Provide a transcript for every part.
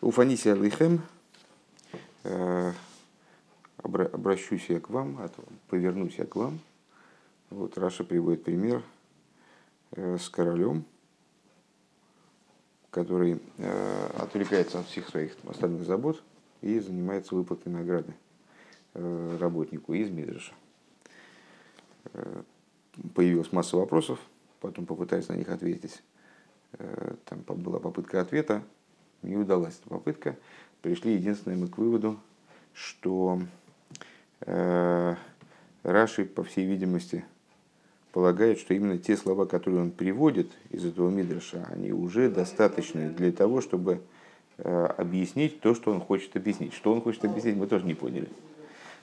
Уфанисия Лихем, обращусь я к вам, повернусь я к вам. Вот Раша приводит пример с королем, который отвлекается от всех своих остальных забот и занимается выплатой награды работнику из Мидраша. Появилась масса вопросов, потом попытаюсь на них ответить. Там была попытка ответа, не удалась эта попытка. Пришли единственное мы к выводу, что э, Раши, по всей видимости, полагает, что именно те слова, которые он приводит из этого Мидраша, они уже достаточны для того, чтобы э, объяснить то, что он хочет объяснить. Что он хочет объяснить, мы тоже не поняли.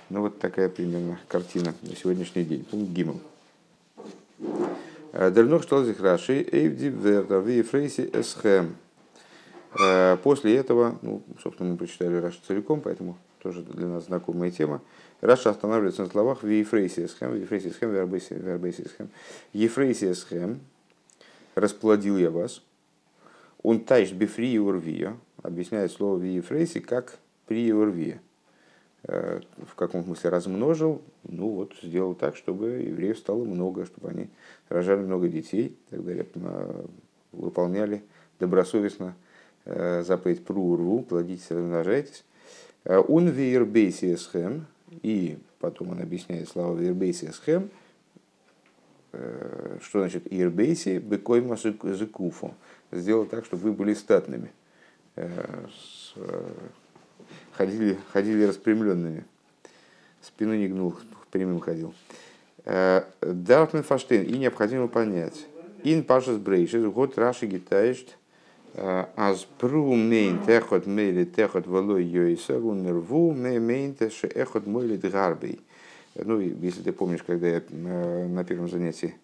Ну вот такая примерно картина на сегодняшний день. Пункт Гимл. Э, דערנאָך שטייט Раши, אויף די ווערטער והפריתי אתכם. Э, после этого, ну, собственно, мы прочитали Раша целиком, поэтому тоже для нас знакомая тема. Раша останавливается на словах «Вифрейсиесхем», «Вифрейсиесхем», «Вербейсиесхем». «Ефрейсиесхем» «расплодил я вас». «און טייטשט בפריה ורביה» объясняет слово «והפריתי» как «פריה ורביה». Э, в каком смысле размножил, ну вот сделал так, чтобы евреев стало много, чтобы они рожали много детей и так далее, выполняли добросовестно Э, заповедь про урву, плодитесь, размножайтесь. Он вейрбейсиесхем, и потом он объясняет слова вейрбейсиесхем, э, что значит ирбейси, бекойма зекуфу. Сделал так, чтобы вы были статными, э, ходили, ходили распрямленными, спину не гнул, прямым ходил. דאַרף מען פאַרשטיין, и необходимо понять. אין פרשת בראשית, האָט רש״י געטייטשט, אַז פרו מיינט אחד מוליד אחד ולא יותר און ורבו מיינט אַז אחד מוליד הרבה. Ну, если ты помнишь, когда я э, на первом занятии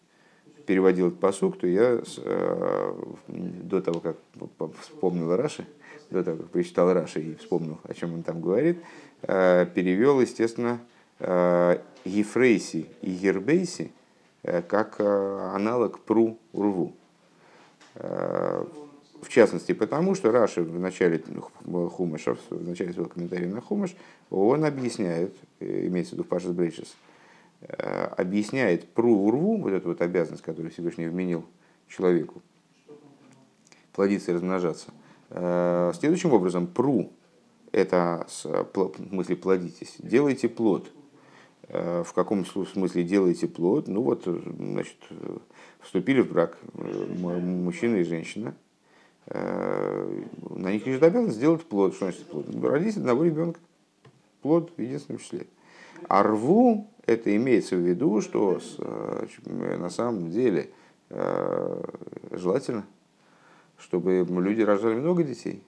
переводил этот посук, то я э, до того, как вспомнил Раши, до того, как прочитал Раши и вспомнил, о чем он там говорит, э, перевел, естественно, Ефрейси и Гербейси как аналог пру урву. В частности, потому что Раши в начале Хумаша, в начале своего комментария на Хумаш, он объясняет, имеется в виду Пашас Брейшес, э, объясняет пру урву, вот эту вот обязанность, которую Всевышний вменил человеку, плодиться и размножаться. Э, следующим образом, пру – это в смысле плодитесь, делайте плод. Э, в каком смысле делаете плод? Ну вот, значит, вступили в брак мужчина и женщина – Э, на них лежит обязанность сделать плод. Что значит плод? Родить одного ребенка. Плод в единственном числе. А рву, это имеется в виду, что э, на самом деле э, желательно, чтобы люди рожали много детей.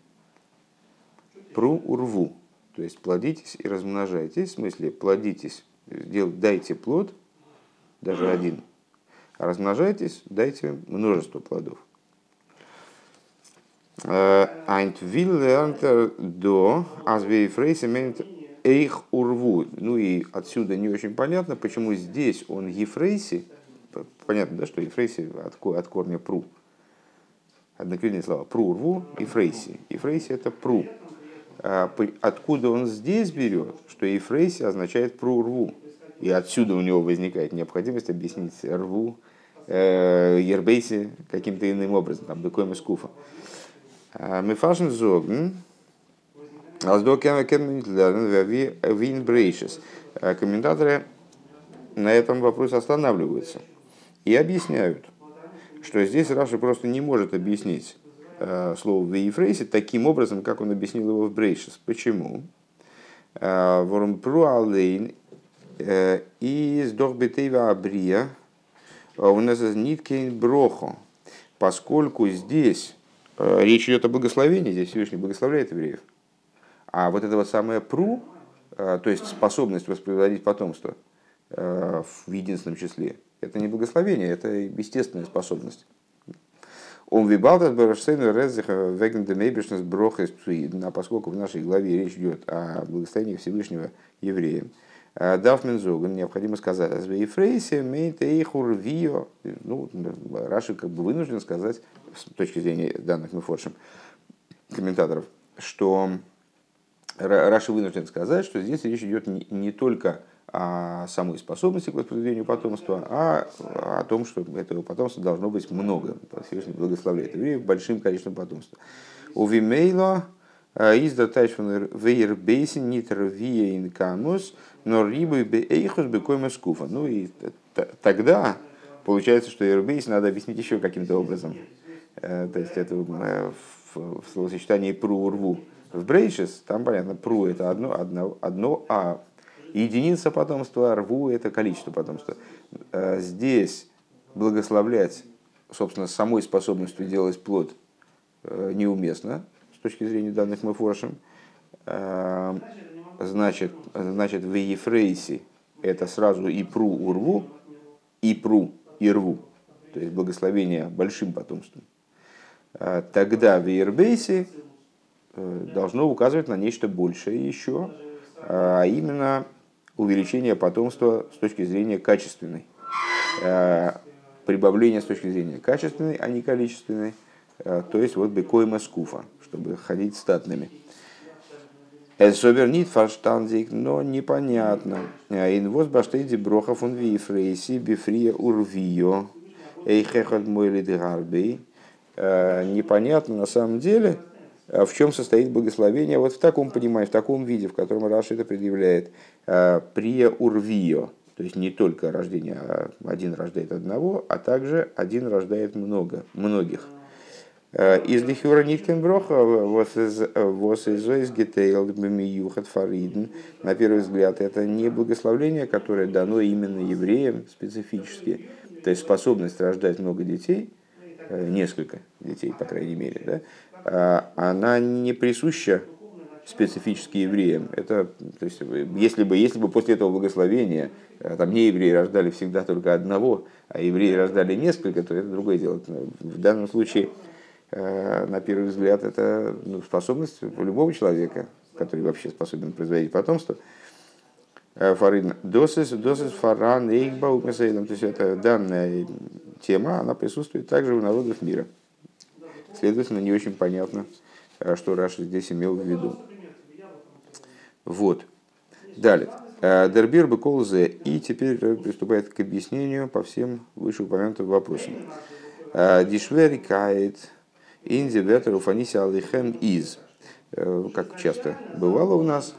Пру урву. То есть плодитесь и размножайтесь. В смысле, плодитесь, дайте плод, даже один. А размножайтесь, дайте множество плодов. Айнт виллернтер до азвей фрейсемент эйх урву. Ну и отсюда не очень понятно, почему здесь он ефрейси. Понятно, да, что ефрейси от, от корня пру. Однокоренные слова. Пру урву и фрейси. Ефрейси это пру. А откуда он здесь берет, что ефрейси означает пру урву. И отсюда у него возникает необходимость объяснить рву, э, ербейси каким-то иным образом, там, бекоем из куфа. Фашен зогн, вин брейшес. Комментаторы на этом вопросе останавливаются и объясняют, что здесь Раша просто не может объяснить э, слово в Ефрейсе таким образом, как он объяснил его в Брейшес. Почему? Э, Ворум пруалейн э, из дохбетейва абрия у нас ниткейн брохо, поскольку здесь Э, речь идет о благословении, здесь Всевышний благословляет евреев. А вот это вот самое пру, э, то есть способность воспроизводить потомство э, в единственном числе, это не благословение, это естественная способность. Он вегенденейбишнес брохес А поскольку в нашей главе речь идет о благословении Всевышнего евреям, Дафмензоган необходимо сказать, Ефрейсе мейт эйхур вио. Ну, Раши как бы вынужден сказать, с точки зрения данных Мефоршем, комментаторов, что Раши вынужден сказать, что здесь речь идет не только о самой способности к воспроизведению потомства, а о том, что этого потомства должно быть много. Всевышний благословляет евреев большим количеством потомства. У Вимейла из датайшван вейрбейсин нитер вия инкамус, но рибы бейхус бекойма скуфа. Ну и тогда получается, что эрбейс надо объяснить еще каким-то образом. Э, то есть это э, в словосочетании пру урву в брейшес, там понятно, пру это одно, одно, одно а единица потомства, рву это количество потомства. Э, здесь благословлять, собственно, самой способностью делать плод неуместно с точки зрения данных мы форшим. Значит, значит, в Ефрейсе это сразу и пру урву, и пру и рву, то есть благословение большим потомством. Тогда в Иербейсе Э, должно указывать на нечто большее еще, а именно увеличение потомства с точки зрения качественной. Э, прибавление с точки зрения качественной, а не количественной. То есть вот бекойма скуфа, чтобы ходить статными. Эсовернит фарштандик, но непонятно. Инвоз баштейди брохов он вифрейси бифрия урвио. Эйхехат мой гарбей. Непонятно на самом деле, а в чем состоит благословение, вот в таком понимании, в таком виде, в котором Раша это предъявляет, а, прия урвио, то есть не только рождение, а один рождает одного, а также один рождает много, многих. Из Лихюра Ниткенброха вос из Гетейл Бемиюхат Фариден, на первый взгляд, это не благословление, которое дано именно евреям специфически, то есть способность рождать много детей, э, несколько детей, по крайней мере, да, а, она не присуща специфически евреям. Это, то есть, если, бы, если бы после этого благословения э, там не евреи рождали всегда только одного, а евреи рождали несколько, то это другое дело. В данном случае, э, на первый взгляд, это ну, способность любого человека, который вообще способен производить потомство. Э, Фарин досис, досис фаран эйкбау То есть это данная тема, она присутствует также у народов мира. Следовательно, не очень понятно, э, что Раша здесь имел в виду. Вот. Далее. Э, Дербир Беколзе. И теперь приступает к объяснению по всем вышеупомянутым вопросам. Э, Дишвери кает инди ветер уфаниси алихем из. Как часто бывало у нас,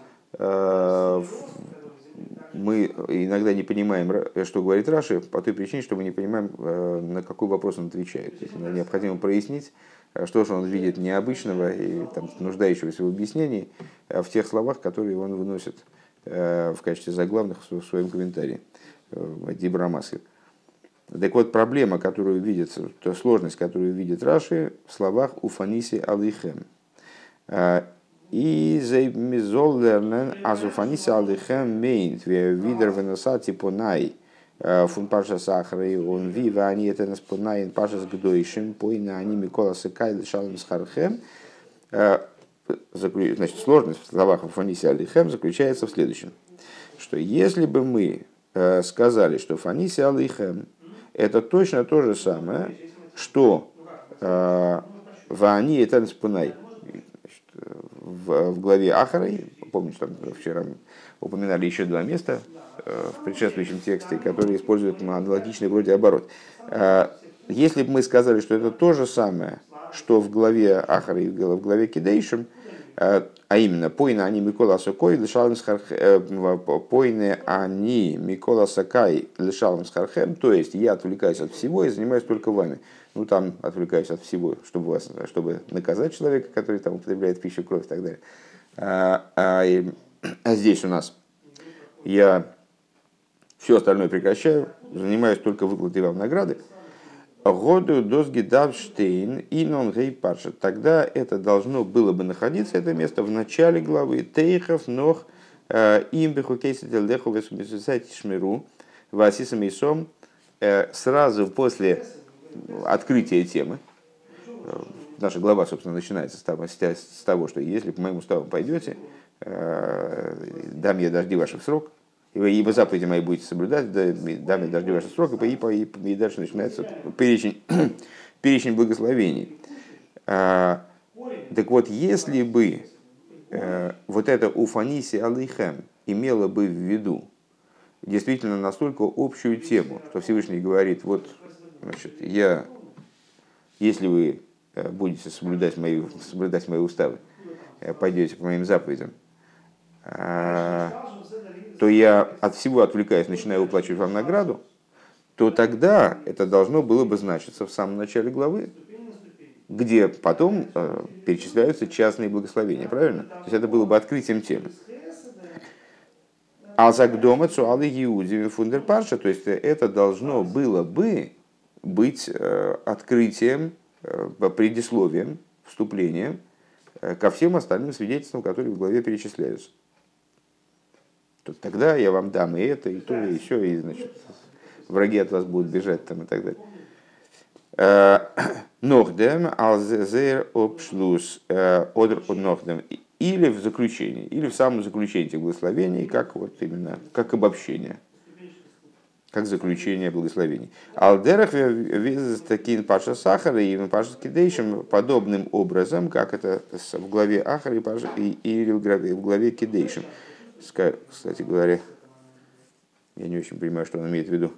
мы иногда не понимаем, что говорит Раши, по той причине, что мы не понимаем, э, на какой вопрос он отвечает. То есть, необходимо прояснить, э, что же он видит необычного и там, нуждающегося в объяснении э, в тех словах, которые он выносит в качестве заглавных в своем комментарии Дибрамасы. Так вот, проблема, которую видит, то сложность, которую видит Раши в словах «Уфаниси алихем». И за мизол лернен азуфанис алихем мейнт видер веносати понай фун паша сахара и он вива они это нас понай паша с гдойшим пойна они микола сыкай лишалым с хархем. Значит, сложность в словах Фаниси Алихем заключается в следующем, что если бы мы сказали, что Фаниси Алихем это точно то же самое, что Вани это Спунай, в, в главе Ахарой, помните, там вчера упоминали еще два места э, в предшествующем тексте, которые используют аналогичный вроде оборот. Э, если бы мы сказали, что это то же самое, что в главе Ахара и в главе Кидейшем, э, а именно «Пойна они Микола Сокой, пойны они Микола Сакай, лишалам Схархем», то есть я отвлекаюсь от всего и занимаюсь только вами ну там отвлекаюсь от всего, чтобы, вас, чтобы наказать человека, который там употребляет пищу, кровь и так далее. А, а, и, а здесь у нас я все остальное прекращаю, занимаюсь только выплатой вам награды. Году дозги давштейн и нон гей парша. Тогда это должно было бы находиться, это место, в начале главы Тейхов, Нох, э, имбиху кейситель деху весумисусайте шмиру, васисам и сом, э, сразу после открытие темы. Наша глава, собственно, начинается с того, что если по моему уставу пойдете, э, дам я дожди ваших срок, ибо заповеди мои будете соблюдать, дам я дожди ваших срок, и, и, и, и дальше начинается перечень, перечень благословений. А, так вот, если бы э, вот это уфаниси алейхем имело бы в виду действительно настолько общую тему, что Всевышний говорит, вот, значит, я, если вы э, будете соблюдать мои, соблюдать мои уставы, э, пойдете по моим заповедям, то я от всего отвлекаюсь, начинаю выплачивать вам награду, то тогда это должно было бы значиться в самом начале главы, где потом э, перечисляются частные благословения, правильно? То есть это было бы открытием темы. А загдома цуалы Иуди фундерпарша, то есть это должно было бы быть э, открытием, э, предисловием, вступлением э, ко всем остальным свидетельствам, которые в главе перечисляются. То тогда я вам дам и это, и то, и все, и значит, враги от вас будут бежать там и так далее. Нохдем алзезер обшлус одр нохдем. Или в заключении, или в самом заключении благословений, как вот именно, как обобщение, как заключение благословений. Алдерах визис такин паша сахара и паша кидейшим подобным образом, как это в главе Ахара и, или в главе, в главе кидейшим. Кстати говоря, я не очень понимаю, что он имеет в виду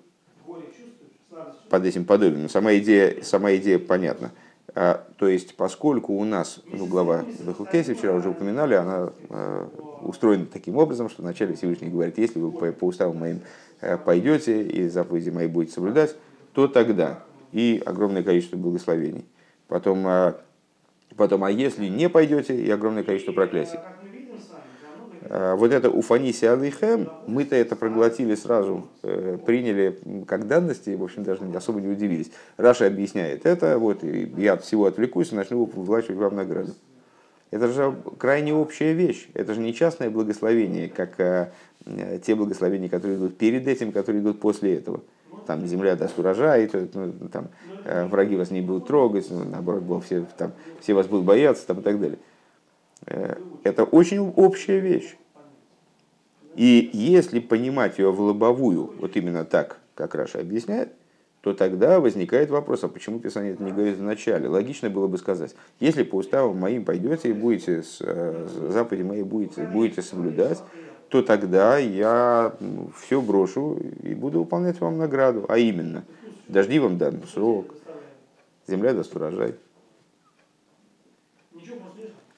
под этим подобием. Сама идея, сама идея понятна. А, то есть, поскольку у нас, ну, глава Бехукеси, вчера уже упоминали, она а, устроена таким образом, что вначале Всевышний говорит, если вы по, по уставам моим а, пойдете и заповеди мои будете соблюдать, то тогда и огромное количество благословений. Потом, а, потом, а если не пойдете, и огромное количество проклятий. А, вот это уфаниси алейхем, мы-то это проглотили сразу, э, приняли как данности, в общем, даже особо не удивились. Раша объясняет это, вот, и я от всего отвлекусь и начну выплачивать вам награду. Это же крайне общая вещь, это же не частное благословение, как э, те благословения, которые идут перед этим, которые идут после этого. Там земля даст урожай, то, ну, там, э, враги вас не будут трогать, ну, наоборот, все, там, все вас будут бояться там, и так далее. Э, это очень общая вещь. И если понимать ее в лобовую, вот именно так, как Раша объясняет, то тогда возникает вопрос, а почему Писание это не говорит в начале? Логично было бы сказать, если по уставам моим пойдете и будете, с, э, заповеди мои будете, будете соблюдать, то тогда я все брошу и буду выполнять вам награду. А именно, дожди вам дам срок, земля даст урожай.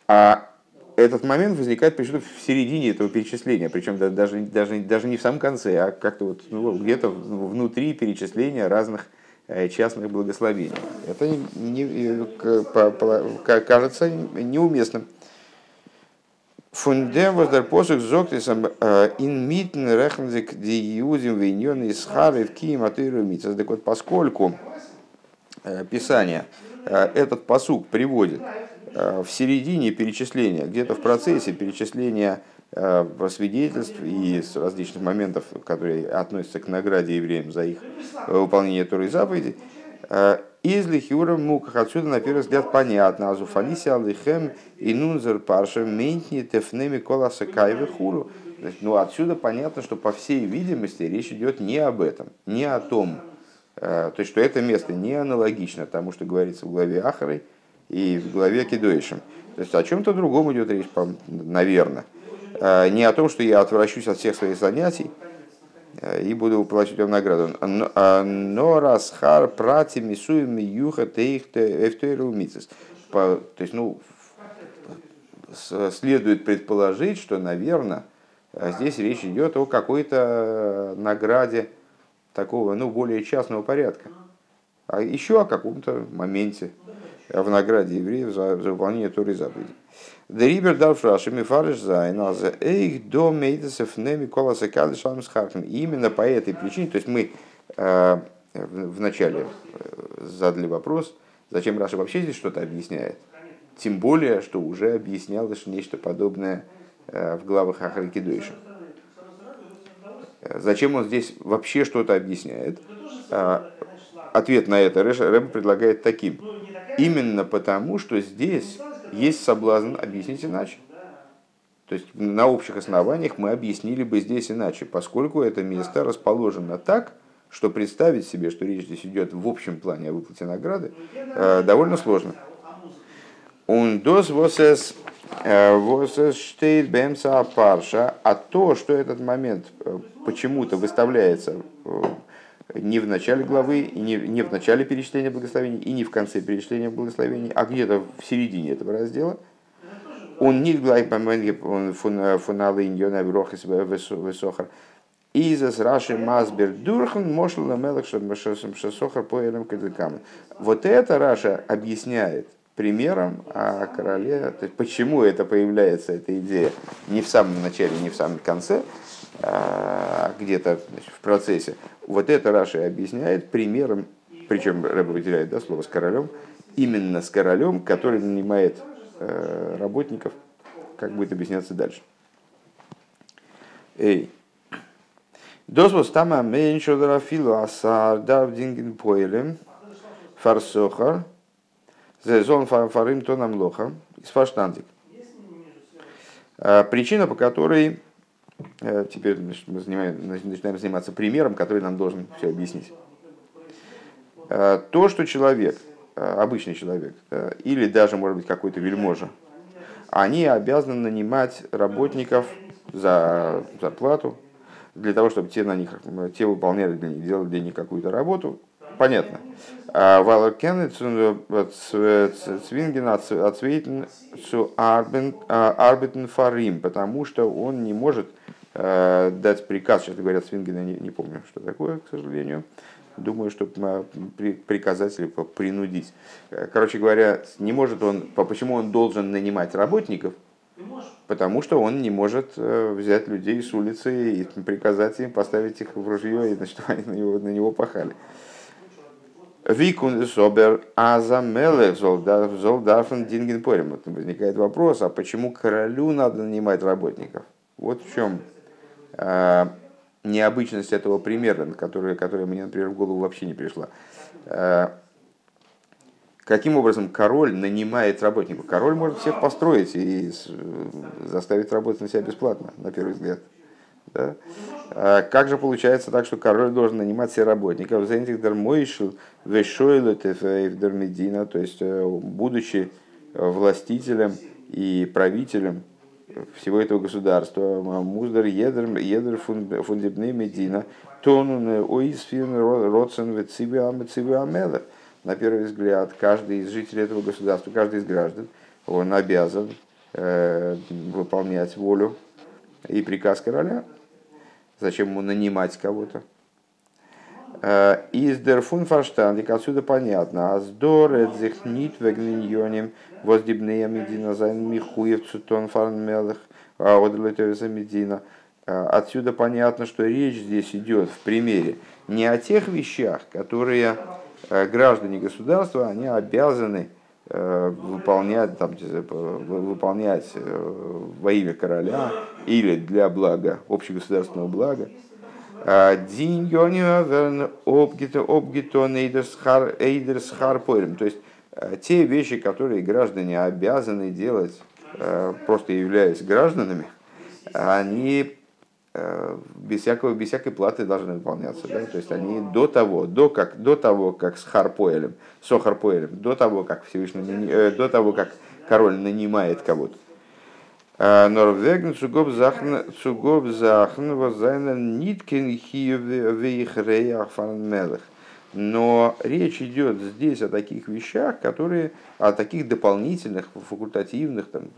А этот момент возникает почему-то в середине этого перечисления, причем даже, даже, даже не в самом конце, а как-то вот ну, где-то внутри перечисления разных э, частных благословений. Это не, не, кажется неуместным. Фунде воздер посух зоктисам э, ин митн рехнзик ди юзим виньон из хары в кием атыру Так вот, поскольку э, Писание этот посук приводит Э, в середине перечисления, где-то в процессе перечисления э, свидетельств и с различных моментов, которые относятся к награде евреям за их э, выполнение Торы и заповедей, из лихюра муках отсюда на первый взгляд понятно. Азуфалиси алихем и нунзер парша ментни тефнеми коласа кайве хуру. Ну, отсюда понятно, что по всей видимости речь идет не об этом, не о том, то есть, что это место не аналогично тому, что говорится в главе Ахарой, и в главе Кедуэшем. То есть о чем-то другом идет речь, наверное. А, не о том, что я отвращусь от всех своих занятий а, и буду платить вам награду. Но а, расхар прати мисуем юха тейхте эфтуэру То есть, ну, следует предположить, что, наверное, здесь речь идет о какой-то награде такого, ну, более частного порядка. А еще о каком-то моменте, в награде евреев за, за выполнение Торы заповедей. Дрибер дал фраши мифариш зайн, а за эйх до мейдесов неми коласа калишам с Именно по этой причине, то есть мы э, в начале э, задали вопрос, зачем Раша вообще здесь что-то объясняет. Тем более, что уже объяснялось нечто подобное э, в главах Ахарикидойша. Зачем он здесь вообще что-то объясняет? Ответ на это Рэб предлагает таким. Именно потому, что здесь есть соблазн объяснить иначе. То есть на общих основаниях мы объяснили бы здесь иначе, поскольку это место расположено так, что представить себе, что речь здесь идет в общем плане о выплате награды, э, довольно сложно. Он дос восес Штейт Бемса а то, что этот момент почему-то выставляется не в начале главы, и не, не в начале перечисления благословений, и не в конце перечисления благословений, а где-то в середине этого раздела. Он не он фуналы иньона брохис высохар. איז דאָס רש״י מסביר דורך אַ משל מלך ששכר פועלים. Вот это Раша объясняет примером о короле, то есть почему это появляется, эта идея, не в самом начале, не в самом конце, а где-то в процессе. Вот это Раша объясняет примером, причем Рэба выделяет да, слово с королем, именно с королем, который нанимает э, работников, как будет объясняться дальше. Эй. Досвос тама меньше драфилу асар дав динген поэлем фарсохар зон фарим тонам лоха из фаштантик. Причина, по которой теперь значит, мы занимаем, начинаем заниматься примером, который нам должен все объяснить. Э, то, что человек, э, обычный человек, или даже, может быть, какой-то вельможа, они обязаны нанимать работников за зарплату, для того, чтобы те, на них, те выполняли для них, делали для них какую-то работу, понятно. Валер Кеннет Цвинген zu Arbeiten Фарим, потому что он не может Э, дать приказ, сейчас говорят Свингена, не, не помню, что такое, к сожалению. Думаю, что приказать или принудить. Э, короче говоря, не может он, почему он должен нанимать работников? Потому что он не может э, взять людей с улицы и приказать им поставить их в ружье, и значит, они на него, на него пахали. Викун собер азамелех золдарфен динген. Возникает вопрос, а почему королю надо нанимать работников? Вот в чем Э, необычность этого примера, которая, которая мне, например, в голову вообще не пришла. Э, каким образом король нанимает работников? Король может всех построить и заставить работать на себя бесплатно, на первый взгляд. Да? А как же получается так, что король должен нанимать себе работников? Дармойшил, вешойлет медина, то есть э, будучи властителем и правителем всего этого государства, Муздар Едер, Едер фундибны Медина, Тонун Оисфин Родсен Амелев. На первый взгляд, каждый из жителей этого государства, каждый из граждан, он обязан э, выполнять волю и приказ короля. Зачем ему нанимать кого-то? Э, из дерфун фарштандик, отсюда понятно. Аздор эдзихнит вегниньоним воздибнея медина зайн михуев цутон фарнмелых а одлетевиса медина. Э, отсюда понятно, что речь здесь идет в примере не о тех вещах, которые э, граждане государства, они обязаны выполнять, там, выполнять во имя короля или для блага, общегосударственного блага, די ענינים ווערן אָפּגעטאָן אָן דער שכר פועלים. То есть э, те вещи, которые граждане обязаны делать, э, просто являясь гражданами, они э, без, всякого, без всякой платы должны выполняться. Да? То есть они до того, до, как, до того, как с харпоэлем, со харпоэлем, до того, как Всевышний, до того, как король нанимает кого-то. Норвеген цугоб захн цугоб захн возайнен ниткин хиевейхреях фан Но речь идет здесь о таких вещах, которые, о таких дополнительных, факультативных там,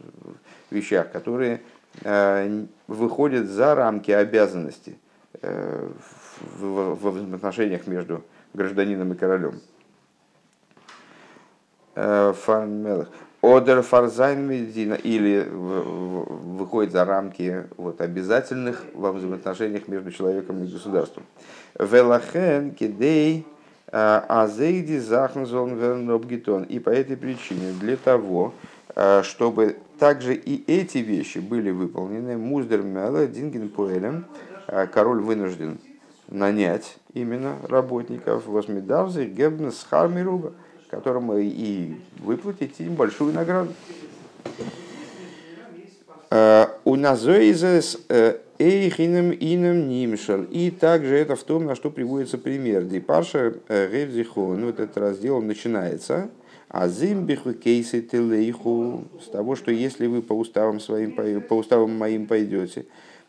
вещах, которые э, выходят за рамки обязанностей э, в, в, в отношениях между гражданином и королем. Э, Фан Одер фарзайн медина или выходит за рамки вот, обязательных во взаимоотношениях между человеком и государством. Велахен кидей а, азейди захнзон вернобгитон. И по этой причине, для того, а, чтобы также и эти вещи были выполнены, муздер мяла динген поэлем, а, король вынужден нанять именно работников, возмедавзы гебнес хармируба которому и выплатить им большую награду. Э, у назоизес э, эйхиным иным нимшал. И также это в том, на что приводится пример. Дипарша э, Ревзихон, вот этот раздел начинается. А зимбиху кейсы телейху с того, что если вы по уставам своим, по уставам моим пойдете,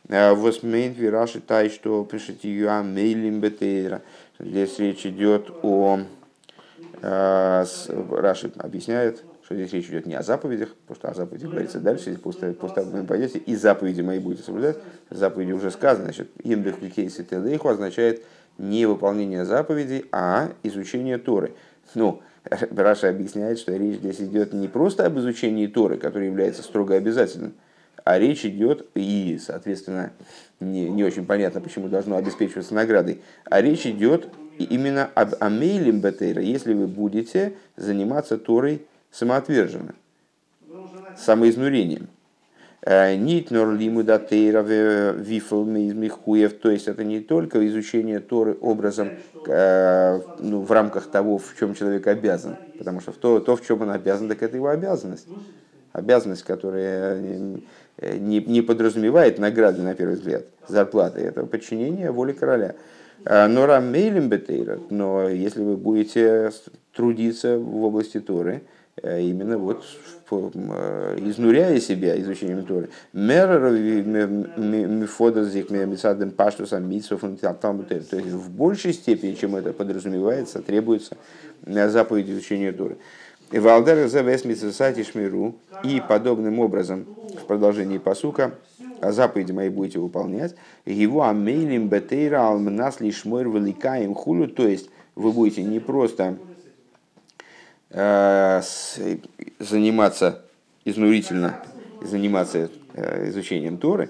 Восмейн вираши тай, что пишите юа мейлим бетейра. Здесь речь идет о... Раши объясняет, что здесь речь идет не о заповедях, потому что о заповедях говорится дальше, если по уставам моим пойдете, и заповеди мои будете соблюдать. Заповеди уже сказано, значит, имбиху кейсы телейху означает не выполнение заповедей, а изучение Торы. Ну, Раша объясняет, что речь здесь идет не просто об изучении Торы, которое является строго обязательным, а речь идет, и, соответственно, не, не очень понятно, почему должно обеспечиваться наградой, а речь идет именно об амейлем бетейра, если вы будете заниматься Торой самоотверженно, самоизнурением. Э, Нит норлиму датейра вифл михуев, то есть это не только изучение Торы образом э, ну, в рамках того, в чем человек обязан, потому что то, то, в чем он обязан, так это его обязанность. Обязанность, которая э, не, не подразумевает награды, на первый взгляд, зарплаты, это подчинение воле короля. Но рамейлем бетейра, но если вы будете трудиться в области Торы, именно вот Э, изнуряя себя изучением Торы. Мерер мифода зих мецадем паштусом митсов То есть в большей степени, чем это подразумевается, требуется заповедь изучения Торы. Валдер завес митсасати шмиру. И подобным образом, в продолжении посука, заповеди мои будете выполнять. Его амейлим бетейра алмнас лишмойр великаем хулю. То есть вы будете не просто Э, заниматься изнурительно, заниматься э, изучением Торы,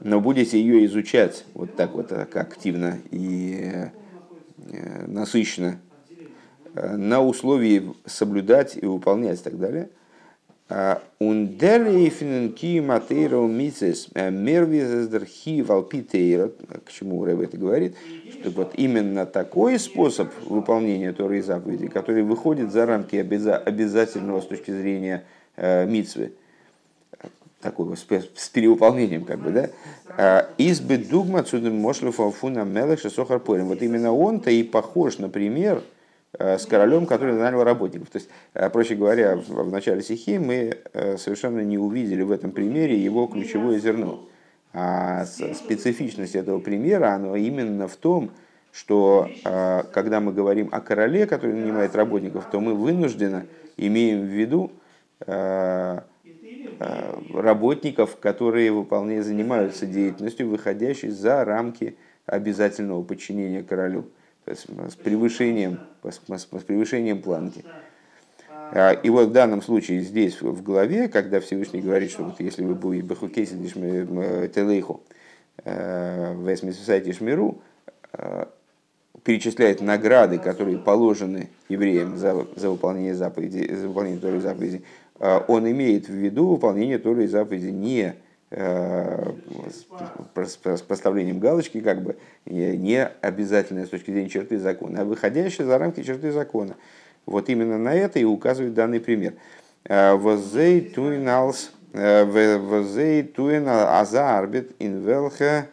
но будете ее изучать вот так вот так активно и э, насыщенно на условии соблюдать и выполнять и так далее. Ундерлейфенки матейра мицес мервизездерхи валпитейра, к чему Рэб это говорит, что вот именно такой способ выполнения Торы и заповедей, который выходит за рамки обязательного с точки зрения э, мицвы, такой с, с перевыполнением, как бы, да, избы дугма отсюда мошлюфа фуна мелech шесохар Вот именно он-то и похож, например, Э, с королем, который нанял работников. То есть, э, проще говоря, в начале стихи мы э, совершенно не увидели в этом примере его ключевое зерно. А специфичность этого примера, оно именно в том, что когда мы говорим о короле, который нанимает работников, то мы вынужденно имеем в виду работников, которые выполняют, занимаются деятельностью, выходящей за рамки обязательного подчинения королю с превышением, с превышением планки. А, и вот в данном случае здесь в главе, когда Всевышний говорит, что вот если вы будете бахукейси телейху в эсмисусайте шмиру, перечисляет награды, которые положены евреям за, за выполнение заповедей, за выполнение Торы и заповедей, а, он имеет в виду выполнение Торы и заповедей не Э, с поставлением галочки, как бы не обязательное с точки зрения черты закона, а выходящее за рамки черты закона. Вот именно на это и указывает данный пример. Э, Возей туиналс э, возей туинал азарбит инвелха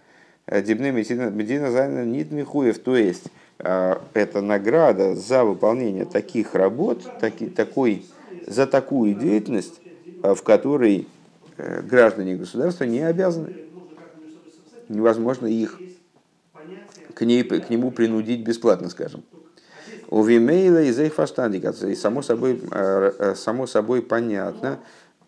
די בני המדינה זיינען מחויב. То есть это награда за выполнение таких работ, таки, такой, за такую деятельность, в которой Э, граждане государства не обязаны. Невозможно их к, ней, к нему принудить бесплатно, скажем. ובמילא איז אויך פאַרשטאַנדיק, и само собой, э, э, само собой понятно,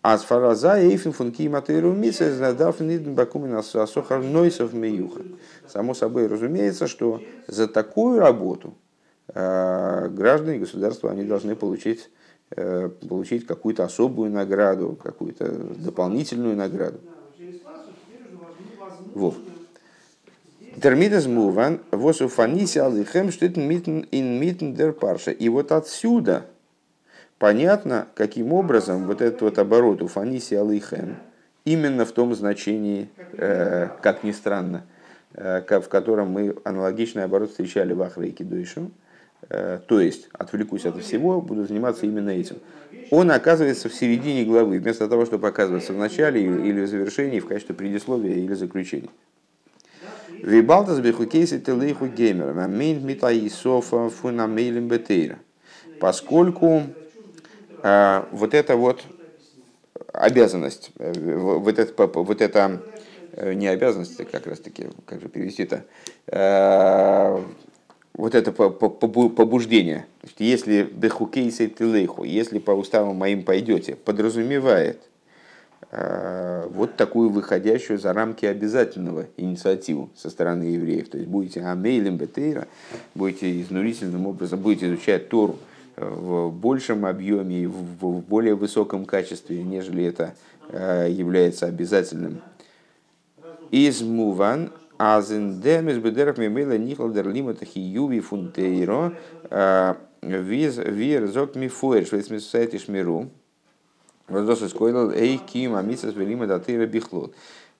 אַז פאַר אַזאַ אופן פון קיום התורה ומצוות באַקומט מען אַ שכר נוסף מיוחד. Само собой разумеется, что за такую работу граждане государства они должны получить Э, получить какую-то особую награду, какую-то дополнительную награду. Вов. Термидес муван, восу фаниси алихем митн ин митн дер парша. И вот отсюда понятно, каким образом вот этот вот оборот у фаниси алихем, именно в том значении, э, как ни странно, э, в котором мы аналогичный оборот встречали в Ахрейке Дуишу, Э, то есть отвлекусь от всего, буду заниматься именно этим. Он оказывается в середине главы, вместо того, чтобы оказываться в начале или в завершении в качестве предисловия или заключения. Вибалтас бехукейси телейху геймер, мейн митаисофа фунамейлем бетейра. Поскольку вот это вот обязанность, вот это, вот это не обязанность, как раз таки, как же перевести-то, вот это побуждение, если бехукейсей тылейху, если по уставам моим пойдете, подразумевает э, вот такую выходящую за рамки обязательного инициативу со стороны евреев. То есть будете амейлем бетейра, будете изнурительным образом, будете изучать Тору э, в большем объеме и в более высоком качестве, нежели это э, является обязательным. Из муван Азен демис бедерах мимейла нихал дер лимата хиюви фунтейро виз вир зок мифуэр швейцмисуэти шмиру. Воздос скойлал эй ким амисас велима датыра бихлот.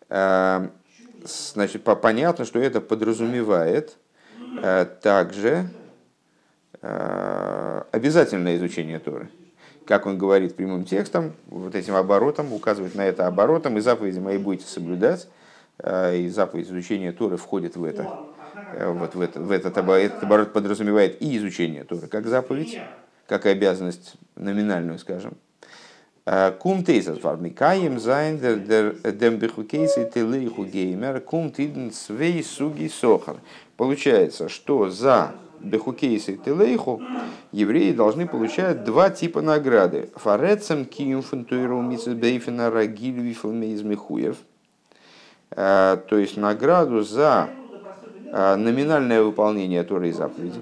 Значит, понятно, что это подразумевает также обязательное изучение Торы. Как он говорит прямым текстом, вот этим оборотом, указывает на это оборотом, и заповеди мои будете соблюдать, и заповедь изучения Торы входит в это. Э, вот в, это, в этот, этот оборот подразумевает и изучение Торы как заповедь, как и обязанность номинальную, скажем. Э, קומט אויס אַז מקיים זיין דעם בחוקותי תלכו גו' קומט אידן צוויי סוגי שכר. Получается, что за бехукейсы телейху евреи должны получать два типа награды. Фарецем кием фунтуиру мисс бейфена рагиль вифлме из михуев – Э, то есть награду за э, номинальное выполнение Торы и заповеди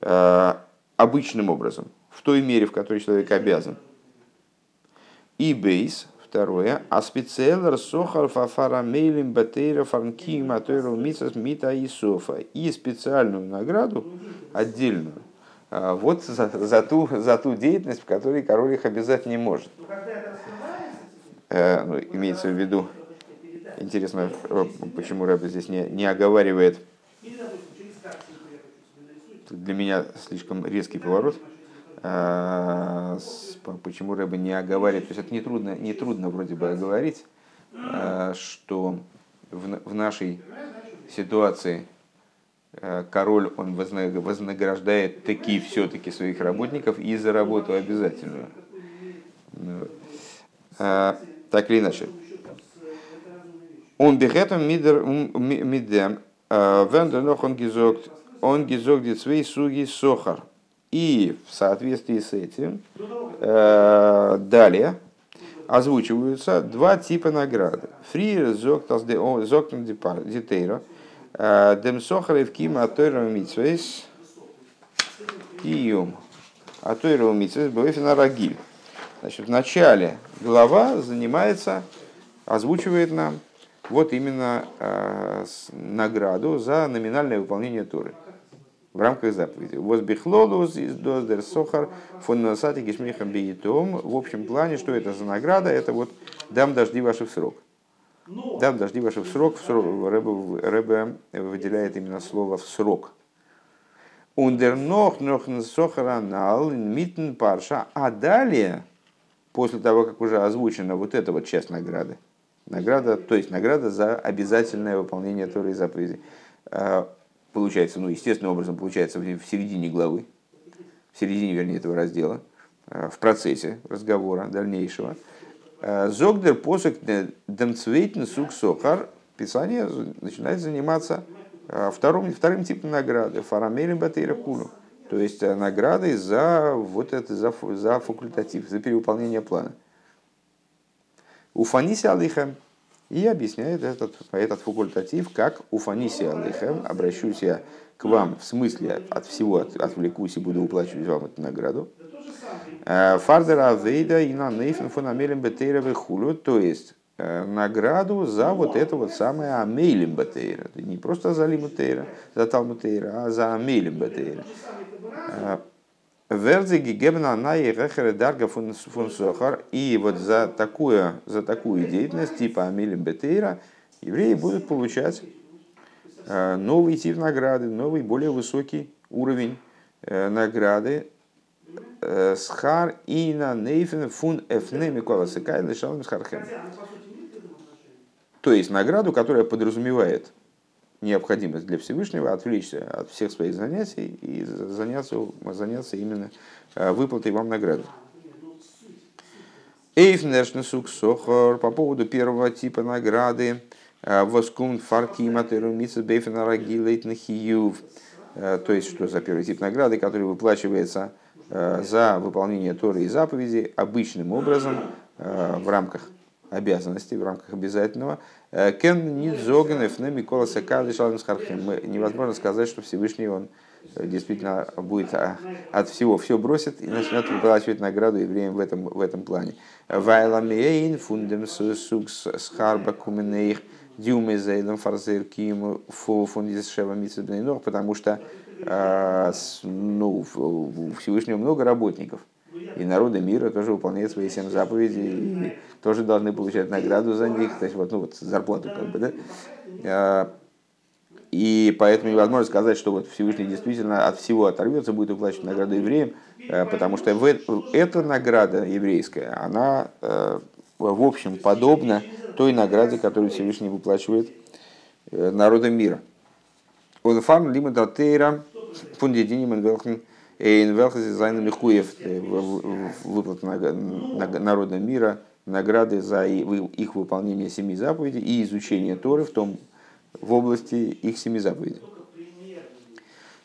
э, обычным образом, в той мере, в которой человек обязан. И бейс, второе, а специалер сохар фафара мейлим батейра фарнки матойру мисас мита и софа. И специальную награду, отдельную, вот за, за, ту, за ту деятельность, в которой король их обязать не может. Э, ну, имеется в виду, интересно, э, почему Рэбби здесь не, не оговаривает, для меня слишком резкий поворот, э, почему Рэбби не оговаривает, то есть это нетрудно, нетрудно вроде бы оговорить, что в, в нашей ситуации король он вознаграждает такие все-таки своих работников и за работу обязательную. Так или иначе. Он мидер мидем, вендер нох он гизогт, он гизогт дицвей суги сохар. И в соответствии с этим э, далее озвучиваются два типа награды. Фри зоктен дитейро, э, дем сохар и в кима атойра митсвейс киюм. Атойра митсвейс бэвэфина рагиль. Значит, в начале глава занимается, озвучивает нам вот именно э, награду за номинальное выполнение Туры в рамках заповеди. Возбихлолус из доздер сохар фон насати гишмихам биетом. В общем плане, что это за награда? Это вот дам дожди ваших срок. Дам дожди ваших срок. В срок Рэбе выделяет именно слово в срок. Ундер нох нох сохаранал митн парша. А далее после того, как уже озвучена вот эта вот часть награды, награда, то есть награда за обязательное выполнение Торы и заповедей, а, получается, ну, естественным образом, получается в середине главы, в середине, вернее, этого раздела, а, в процессе разговора дальнейшего. А, Зогдер посок демцвейтен сук сохар, Писание начинает заниматься вторым, вторым типом награды, фарамелем батейра куну то есть э, наградой за вот это за, за факультатив, за перевыполнение плана. Уфаниси алихем и объясняет этот, этот факультатив как уфаниси алихем, обращусь я к вам в смысле от всего от, отвлекусь и буду уплачивать вам эту награду. Э, Фардера Вейда и на Нейфен фунамелем Бетейра хулю, то есть награду за вот это вот самое Амейлем Бетейра. Не просто за Лимутейра, за Талмутейра, а за Амейлем Бетейра. Вердзи гигебна на и рехере дарга фун сохар. И вот за такую, за такую деятельность типа Амилим Бетейра евреи будут получать э, новый тип награды, новый, более высокий уровень э, награды. Э, схар и на нейфен фун эфне микола сыкай лишалым схархем. То есть награду, которая подразумевает необходимость для Всевышнего отвлечься от всех своих занятий и заняться, заняться именно выплатой вам награды. Эйфнершнесук сохор по поводу первого типа награды. Воскун фаркима терумица бейфена рагилейт нахиюв. То есть, что за первый тип награды, который выплачивается за выполнение Торы и заповедей обычным образом в рамках обязанностей, в рамках обязательного. Кен нидзоганев на Микола Сакады Невозможно сказать, что Всевышний он действительно будет а, от всего все бросит и начнет выплачивать награду евреям в этом, в этом плане. Вайламейн фундем сукс схарба куменейх дюме зейлем фарзер ким фу фундис шева потому что а, ну, у Всевышнего много работников. И народы мира тоже выполняют свои семь заповедей и тоже должны получать награду за них, то есть вот, ну, вот зарплату как бы, да. А, и поэтому невозможно сказать, что вот Всевышний действительно от всего оторвется, будет выплачивать награду евреям, э, потому что в, эта награда еврейская, она э, в общем подобна той награде, которую Всевышний выплачивает э, народам мира. און פאַרן לימוד התורה פון די דינים זיינען מחויב выплата народам мира награды за их выполнение семи заповедей и изучение Торы в том в области их семи заповедей.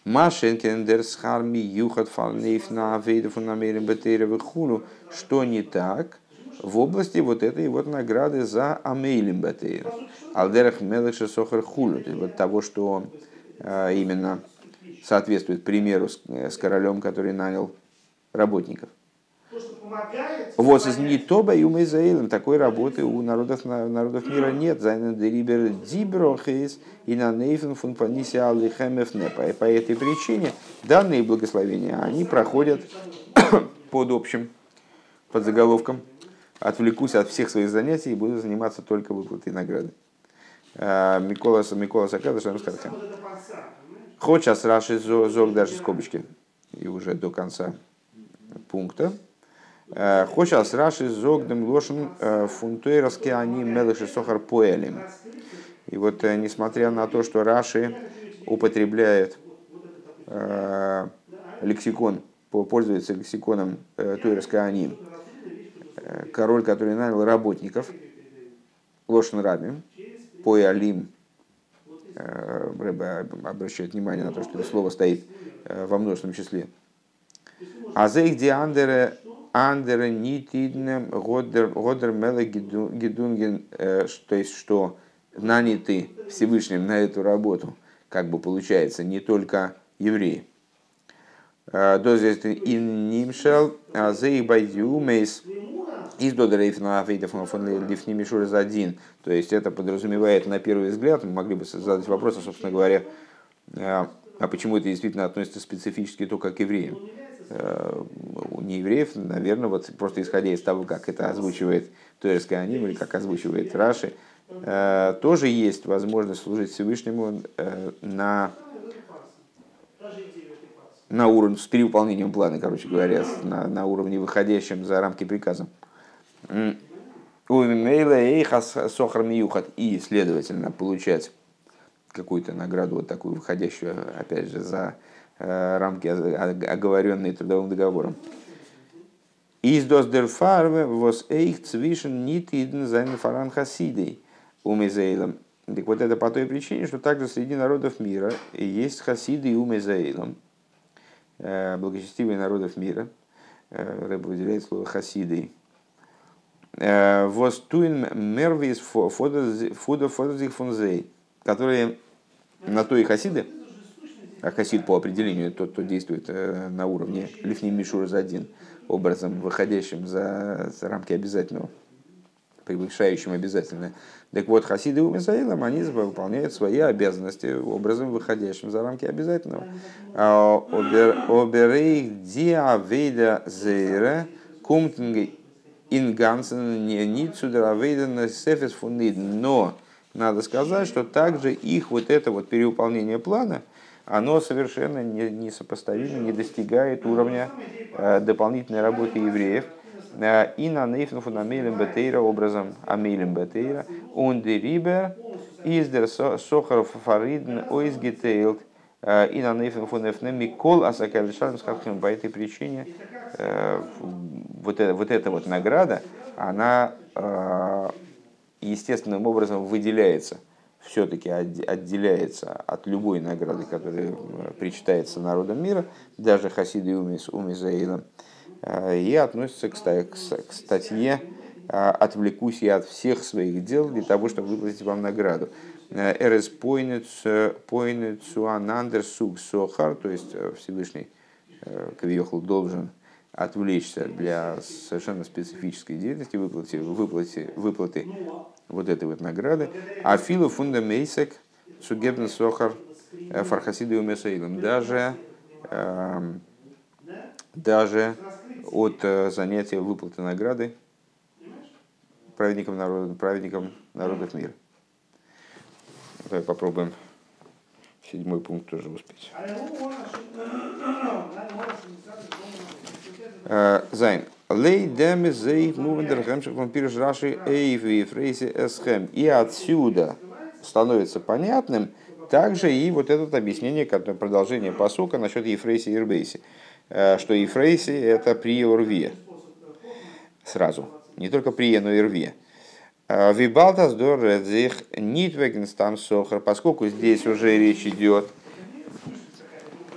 Машенкендер схарми юхат фарнейф на авейдов намерен хуну. Что не так в области вот этой вот награды за амейлем бетейр. Алдерах мелеша сохар хулю. Вот того, что э, именно соответствует примеру с, с королем, который нанял работников. Вот из Нитоба и Умейзаилом такой работы у народов, народов мира нет. Зайнен дерибер и на нейфен фун. И по этой причине данные благословения, они проходят под общим, под заголовком «Отвлекусь от всех своих занятий и буду заниматься только выплатой награды». А, Микола, Микола Сакада, скажет? Хочешь раши зог даже скобочки. И уже до конца пункта. Э, Хочас Раши Зогдем Лошен э, Фунтуэровски они Мелыши Сохар Пуэлем. И вот э, несмотря на то, что Раши употребляет лексикон, пользуется лексиконом Туэрской Аним, король, который нанял работников, Лошен Раби, Поялим, Рэбе обращает внимание на то, что это слово стоит во множественном числе. А за их диандере Андера нитиднем годер меле гидунген, э, то есть что наняты Всевышним на эту работу, как бы получается, не только евреи. Э, דאָס איז אין נמשל, אַז אויך ביי די אומות, איז דאָ דער אופן עבודה פון לפנים משורת הדין. То есть это подразумевает на первый взгляд, мы могли бы задать вопрос, собственно говоря, э, а почему это действительно относится специфически только к евреям? Э, у неевреев, наверное, вот просто исходя из того, как это озвучивает Туэрская Аним или как озвучивает Раши, э, тоже есть возможность служить Всевышнему на, на уровне, с перевыполнением плана, короче говоря, на, на уровне выходящем за рамки приказа. И, следовательно, получать какую-то награду вот такую выходящую, опять же, за Э, рамки, оговоренные трудовым договором. Из дос дер фарве вос эйх цвишен нит иден зайн фаран хасидей умезейлом. Так вот это по той причине, что также среди народов мира есть хасиды и умезейлом, э, благочестивые народов мира. Э, Рэб выделяет слово хасиды. Вос туин мервис фуда фодозих фунзей, которые на то и хасиды, а хасид по определению тот, кто действует э, на уровне лифни мишур за один, образом, выходящим за, за рамки обязательного, превышающим обязательное. Так вот, хасиды у Мисаилам, они выполняют свои обязанности образом, выходящим за рамки обязательного. А Оберейх диавейда зейра кумтинга ингансен не цудеравейда сефес фунид. Но надо сказать, что также их вот это вот переуполнение плана – оно совершенно несопоставимо, не достигает уровня э, дополнительной работы евреев. Э, и на нейфну фунамейлем бетейра образом амейлем бетейра он дерибе издер сохар фаридн ойзгитейлд и на микол асакалишан с По этой причине вот, это, вот эта вот награда, она естественным образом выделяется, все-таки отделяется от любой награды, которая причитается народам мира, даже хасиды умис умизаилам, и относится к, к статье «Отвлекусь я от всех своих дел для того, чтобы выплатить вам награду». Эрес пойнет суанандер суг сохар, то есть Всевышний Кавиохл должен отвлечься для совершенно специфической деятельности, выплаты, выплаты, выплаты вот этой вот награды. А филу фундамейсек сугебн сохар фархасиды умесаилом. Даже, эм, даже от э, занятия выплаты награды праведникам, народа, праведникам народов мира. Давай попробуем седьмой пункт тоже успеть. Зайн. Лей деме зей мувендер хемших вампирш раши эйви фрейси эсхем. И отсюда становится понятным также и вот это объяснение, продолжение посука насчет Ефрейси и Ирбейси. Э, что Ефрейси это при Урве. Сразу. Не только при, но и Рве. Э, Вибалтас до редзих нитвегенстам сохар, поскольку здесь уже речь идет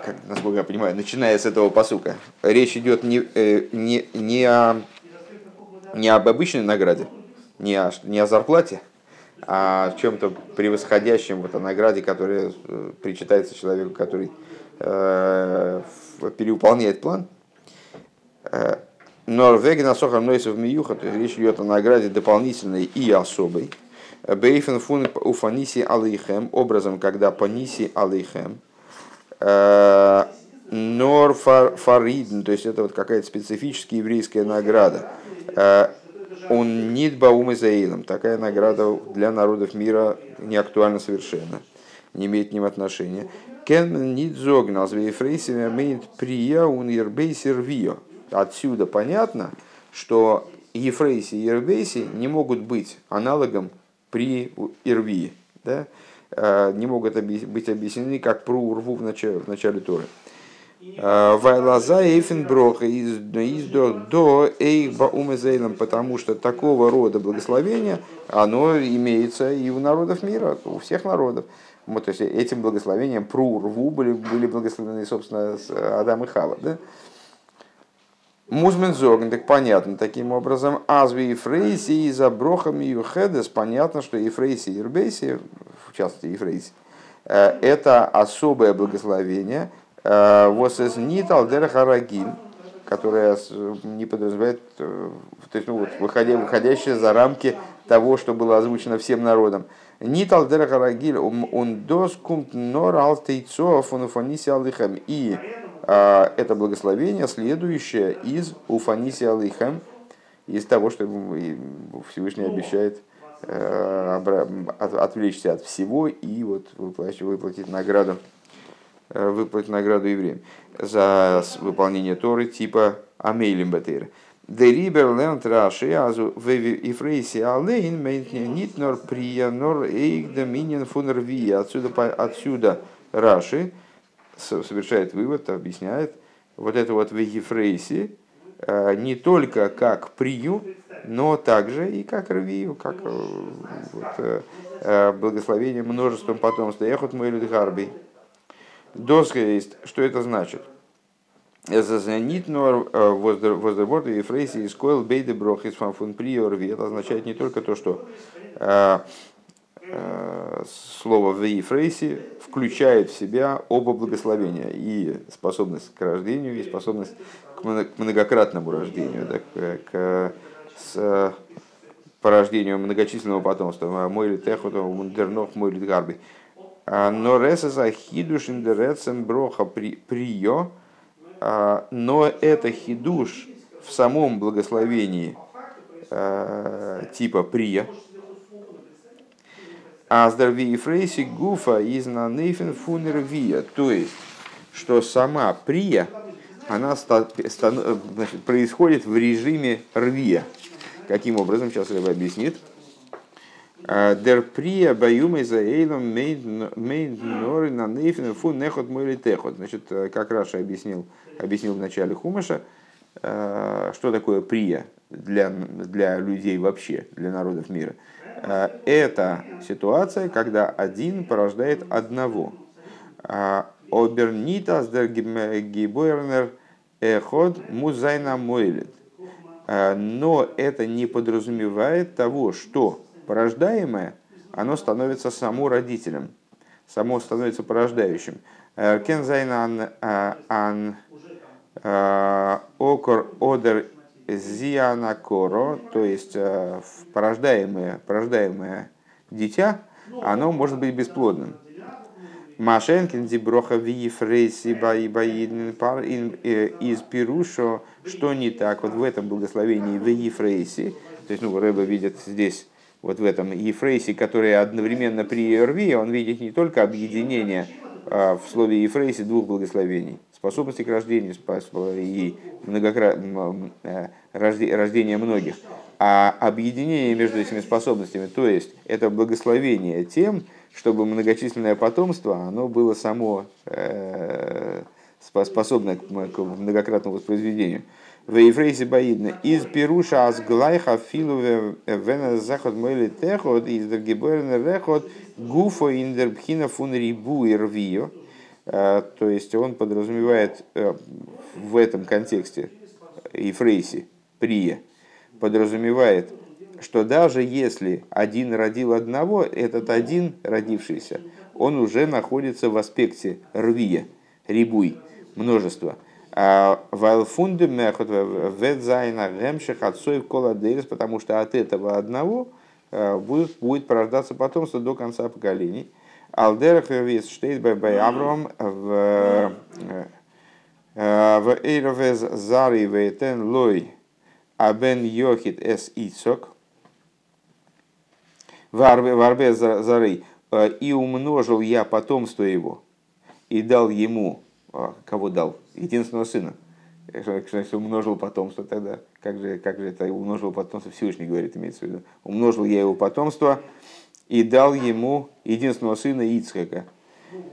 как, насколько я понимаю, начиная с этого посука, речь идет не, э, не, не, о, не об обычной награде, не о, не о зарплате, а о чем-то превосходящем вот, о награде, которая э, причитается человеку, который э, переуполняет план. Э, Норвегия сохар нойсов миюха, то есть речь идет о награде дополнительной и особой. Бейфен фун уфаниси алейхем, образом, когда паниси алейхем, Э, Нор фаридн, то есть это вот какая-то специфическая еврейская награда. Э, он нит баум изаилом. Такая награда для народов мира не актуальна совершенно, не имеет к ним отношения. Кен нит зогнал звеефрейсами имеет прия ун ербей сервио. Отсюда понятно, что Ефрейси и Ербейси не могут быть аналогом при Ирвии. Да? Э, не могут быть объяснены как про урву в начале, в начале Торы. Э, Вайлаза Эйфенброха из до до Эйхба Умезейлом, потому что такого рода благословение, оно имеется и у народов мира, у всех народов. Вот, то есть этим благословением про урву были, были благословены, собственно, Адам и Хава. Да? Музмен зоген, так понятно, таким образом, азви и фрейси и за брохами юхедес, понятно, что и фрейси и ирбейси, в частности и фрейси, э, это особое благословение, э, вот из нитал харагин, которое не подразумевает, э, то есть, ну, вот, выходя, выходящее за рамки того, что было озвучено всем народом. Нитал харагиль, он доскумт нор алтейцов, он фониси алыхам. И это благословение, следующее из Уфаниси Алейхем, из того, что Всевышний обещает э, отвлечься от всего и вот выплатить, выплатить награду э, выплатить награду евреям за выполнение Торы типа Амейлим Батыр. Дерибер ленд раши азу и фрейси алейн нит нор прия нор эйк доминин фунер Отсюда, отсюда Раши, совершает вывод, объясняет вот это вот в Ефрейсе э, не только как прию, но также и как рвию, как э, вот, э, благословение множеством потомства. Эхот мой гарби. Доска есть, что это значит? Зазанит нор воздерборд и фрейси из койл бейде брох из фанфун приорви. Это означает не только то, что слово в Ефрейсе включает в себя оба благословения и способность к рождению, и способность к многократному рождению, да, к, к с порождению многочисленного потомства. Мой техоту, мундернох, мой гарби. А, но реса за хидуш индерецем броха прио, а, но это хидуш в самом благословении э, типа прия, Аздерви и фрейси гуфа из на нейфен фунер вия. То есть, что сама прия, она значит, происходит в режиме рвия. Каким образом, сейчас Рэба объяснит. Дер прия баюмой за мейн норы на нейфен фу нехот мой. Значит, как Раша объяснил, объяснил в начале Хумаша, что такое прия для, для людей вообще, для народов мира. Это ситуация, когда один порождает одного. Обернитас дер гибойрнер эход музайна мойлет. Но это не подразумевает того, что порождаемое, оно становится само родителем, само становится порождающим. קען זיין אן עקר אדער זי אן עקרה, то есть порождаемое, порождаемое дитя, оно может быть бесплодным. Машенкин диброха вифрейси баидн пар из Пирушо, что не так? Вот в этом благословении в Ефрейси, то есть, ну, Рэба видит здесь, вот в этом Ефрейсе, который одновременно при Рви, он видит не только объединение а, в слове Ефрейсе двух благословений, способности к рождению и многократно э, рождение многих, а объединение между этими способностями, то есть это благословение тем, чтобы многочисленное потомство, оно было само э, способно к многократному воспроизведению. В Ефрейсе Баидна из Перуша аз глайха филу вена заход мойли техот из дергебойрен рехот гуфо индербхина фун рибу и рвио. Э, то есть он подразумевает э, в этом контексте Ефрейси, прия, подразумевает что даже если один родил одного, этот один родившийся, он уже находится в аспекте рвия, рибуй, множество. А потому что от этого одного э, будет, будет порождаться потомство до конца поколений. Алдерах вес штейт бай Авром в э, э, в Эйровез Зари Вейтен Лой Абен Йохит Эс Ицок в арбе зары, э, и умножил я потомство его, и дал ему, а, кого дал? Единственного сына. Значит умножил потомство тогда? Как же, как же это умножил потомство? Всевышний говорит, имеется в виду. Умножил я его потомство и дал ему единственного сына Ицхака.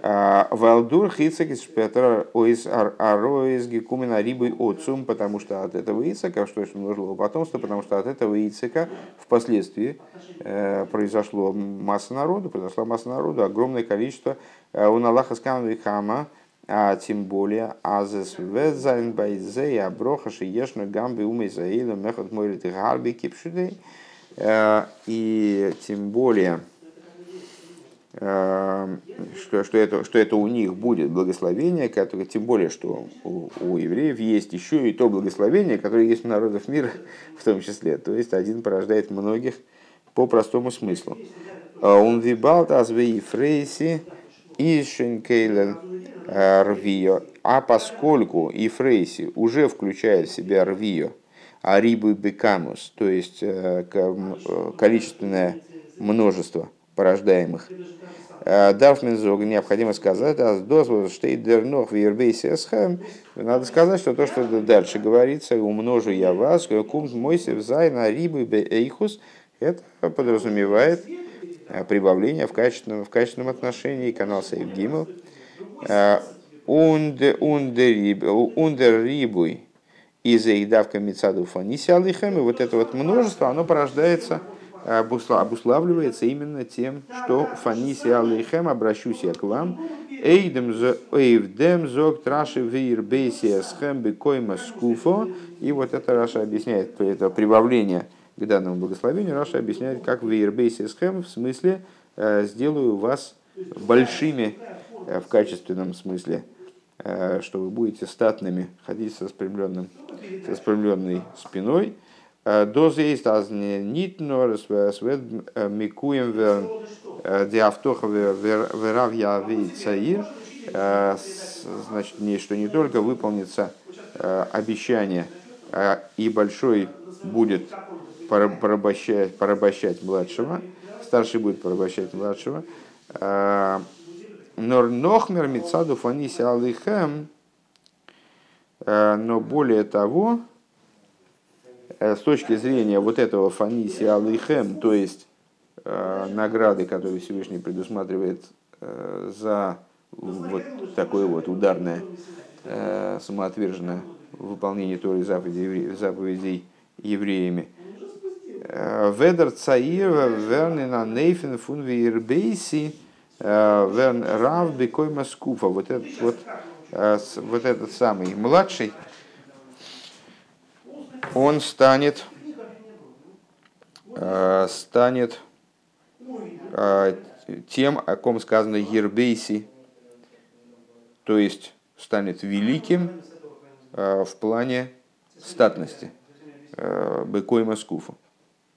А, Валдур Хицак из Петра Оис Ароис Гекумина Рибой Отцум, потому что от этого Ицака, что есть умножил его потомство, потому что от этого Ицака впоследствии э, произошло масса народу, произошла масса народу, огромное количество э, у Налаха Скамвихама, а тем более Азес Ведзайн Байзе и Аброха Шиешна Гамби Умей Заида Мехот Морит Гарби Кипшудей. Э, и тем более Эм, что, что, это, что это у них будет благословение, которое, тем более, что у, у евреев есть еще и то благословение, которое есть у народов мира в том числе. То есть один порождает многих по простому смыслу. А он вибалт азвей фрейси и шенкейлен э, рвио. А поскольку и фрейси уже включает в себя рвио, а рибу бекамус, то есть э, э, количественное множество порождаемых, Э, Дарфмензог необходимо сказать, а штейдернох надо сказать, что то, что дальше говорится, умножу я вас, кумт мойсев зайна рибы бейхус, это подразумевает прибавление в качественном, в качественном отношении, канал Сейв Гимл. Ундер рибуй из Эйдавка Мицаду Фанисиалихем, и вот это вот множество, оно порождается обуславливается именно тем, что фаниси алейхем, обращусь я к вам, эйдем эйвдем зог траши вир бейсиасхем бекойма скуфо, и вот это Раша объясняет, это прибавление к данному благословению, Раша объясняет, как вир бейсиасхем, в смысле, э, сделаю вас большими э, в качественном смысле, что вы будете статными, ходить со спрямленным, со спрямленной спиной, Доза есть аз нит свет микуем в диавтоха верав я цаир. Значит, не, что не только выполнится обещание, и большой будет порабощать, порабощать младшего, старший будет порабощать младшего. Нор нохмер мицаду фаниси алихем, но более того, Э, с точки зрения вот этого фаниси алейхем, то есть награды, которые Всевышний предусматривает за вот такое вот ударное, самоотверженное выполнение Торы заповедей, заповедей евреями. Ведер Цаир Вернина Нейфен фун Вирбейси Верн Рав Бекой Маскуфа. Вот этот вот, вот этот самый младший, он станет станет тем, о ком сказано Ербейси, то есть станет великим в плане статности, Бекой Маскуфа.